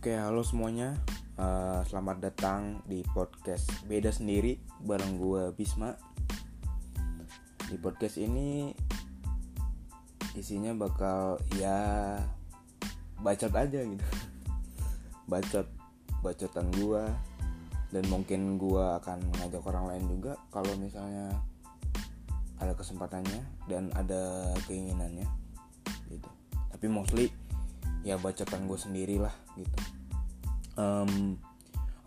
Oke, halo semuanya. Uh, selamat datang di podcast Beda Sendiri bareng gue Bisma. Di podcast ini isinya bakal ya bacot aja gitu. Bacot bacotan gue dan mungkin gue akan mengajak orang lain juga kalau misalnya ada kesempatannya dan ada keinginannya gitu. Tapi mostly ya bacotan gue sendiri lah gitu. Um,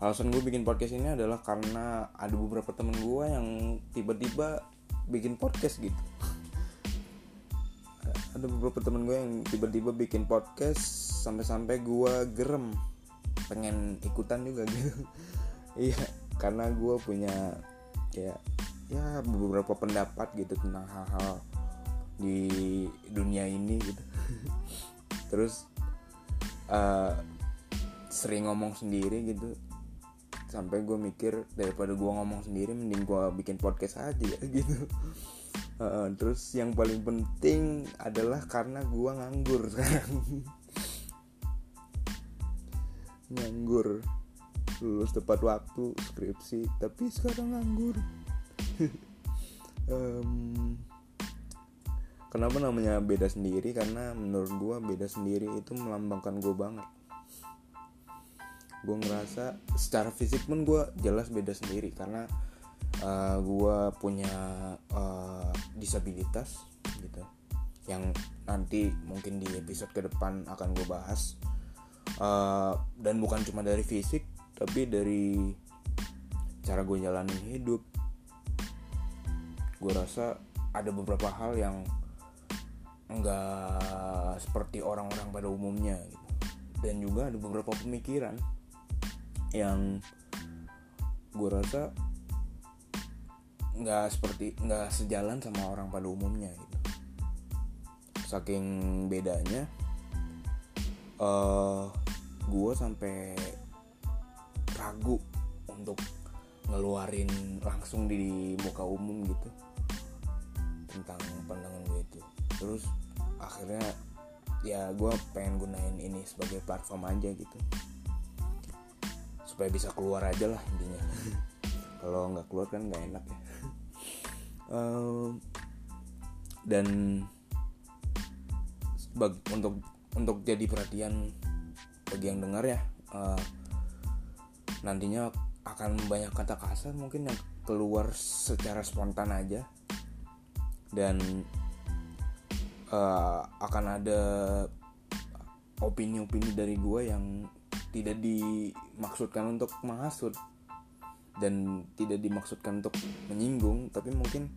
alasan gue bikin podcast ini adalah karena ada beberapa temen gue yang tiba-tiba bikin podcast gitu. Ada beberapa temen gue yang tiba-tiba bikin podcast sampai-sampai gue gerem. Pengen ikutan juga gitu. Iya karena gue punya kayak ya beberapa pendapat gitu tentang hal-hal di dunia ini gitu. Terus uh, sering ngomong sendiri gitu. Sampai gue mikir daripada gue ngomong sendiri mending gue bikin podcast aja gitu. Uh, terus yang paling penting adalah karena gue nganggur sekarang. Nganggur lulus tepat waktu skripsi tapi sekarang nganggur. Um, kenapa namanya beda sendiri? Karena menurut gue beda sendiri itu melambangkan gue banget. Gue ngerasa secara fisik pun gue jelas beda sendiri karena uh, eh, gue punya uh, disabilitas gitu yang nanti mungkin di episode ke depan akan gue bahas. Uh, dan bukan cuma dari fisik tapi dari cara gue jalanin hidup. Gue rasa ada beberapa hal yang nggak seperti orang-orang pada umumnya gitu. Dan juga ada beberapa pemikiran yang gue rasa nggak seperti nggak sejalan sama orang pada umumnya gitu. Saking bedanya uh, eh, gue sampai ragu untuk ngeluarin langsung di muka umum gitu terus akhirnya ya gue pengen gunain ini sebagai platform aja gitu. Supaya bisa keluar aja lah intinya. Kalau nggak keluar kan nggak enak ya. Um, dan bag, untuk untuk jadi perhatian bagi yang dengar ya uh, nantinya akan banyak kata kasar mungkin yang keluar secara spontan aja. Dan uh, akan ada opini-opini dari gue yang tidak dimaksudkan untuk menghasut dan tidak dimaksudkan untuk menyinggung tapi mungkin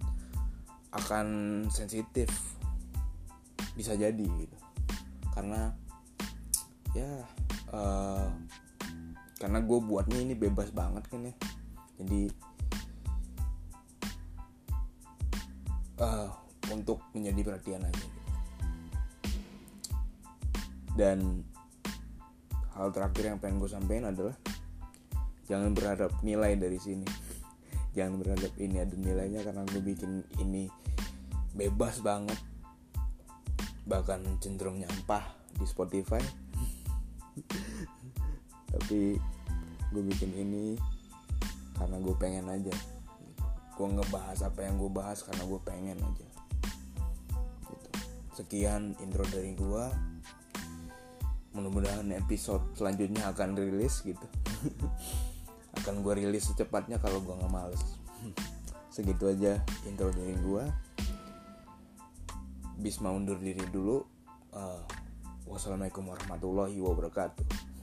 akan sensitif. Bisa jadi gitu. Karena ya uh, karena gue buatnya ini bebas banget kan ya. Jadi uh, untuk menjadi perhatian aja gitu. Dan hal terakhir yang pengen gue sampaikan adalah jangan berharap nilai dari sini. Jangan berharap ini ada nilainya karena gue bikin ini bebas banget. Bahkan cenderung nyampah di Spotify. Tapi gue bikin ini karena gue pengen aja. Gue ngebahas apa yang gue bahas karena gue pengen aja. Gitu. sekian intro dari gue mudah-mudahan episode selanjutnya akan rilis gitu. Akan gue rilis secepatnya kalau gue nggak males. Segitu aja intro dari gue Bisma undur diri dulu. Uh, wassalamualaikum warahmatullahi wabarakatuh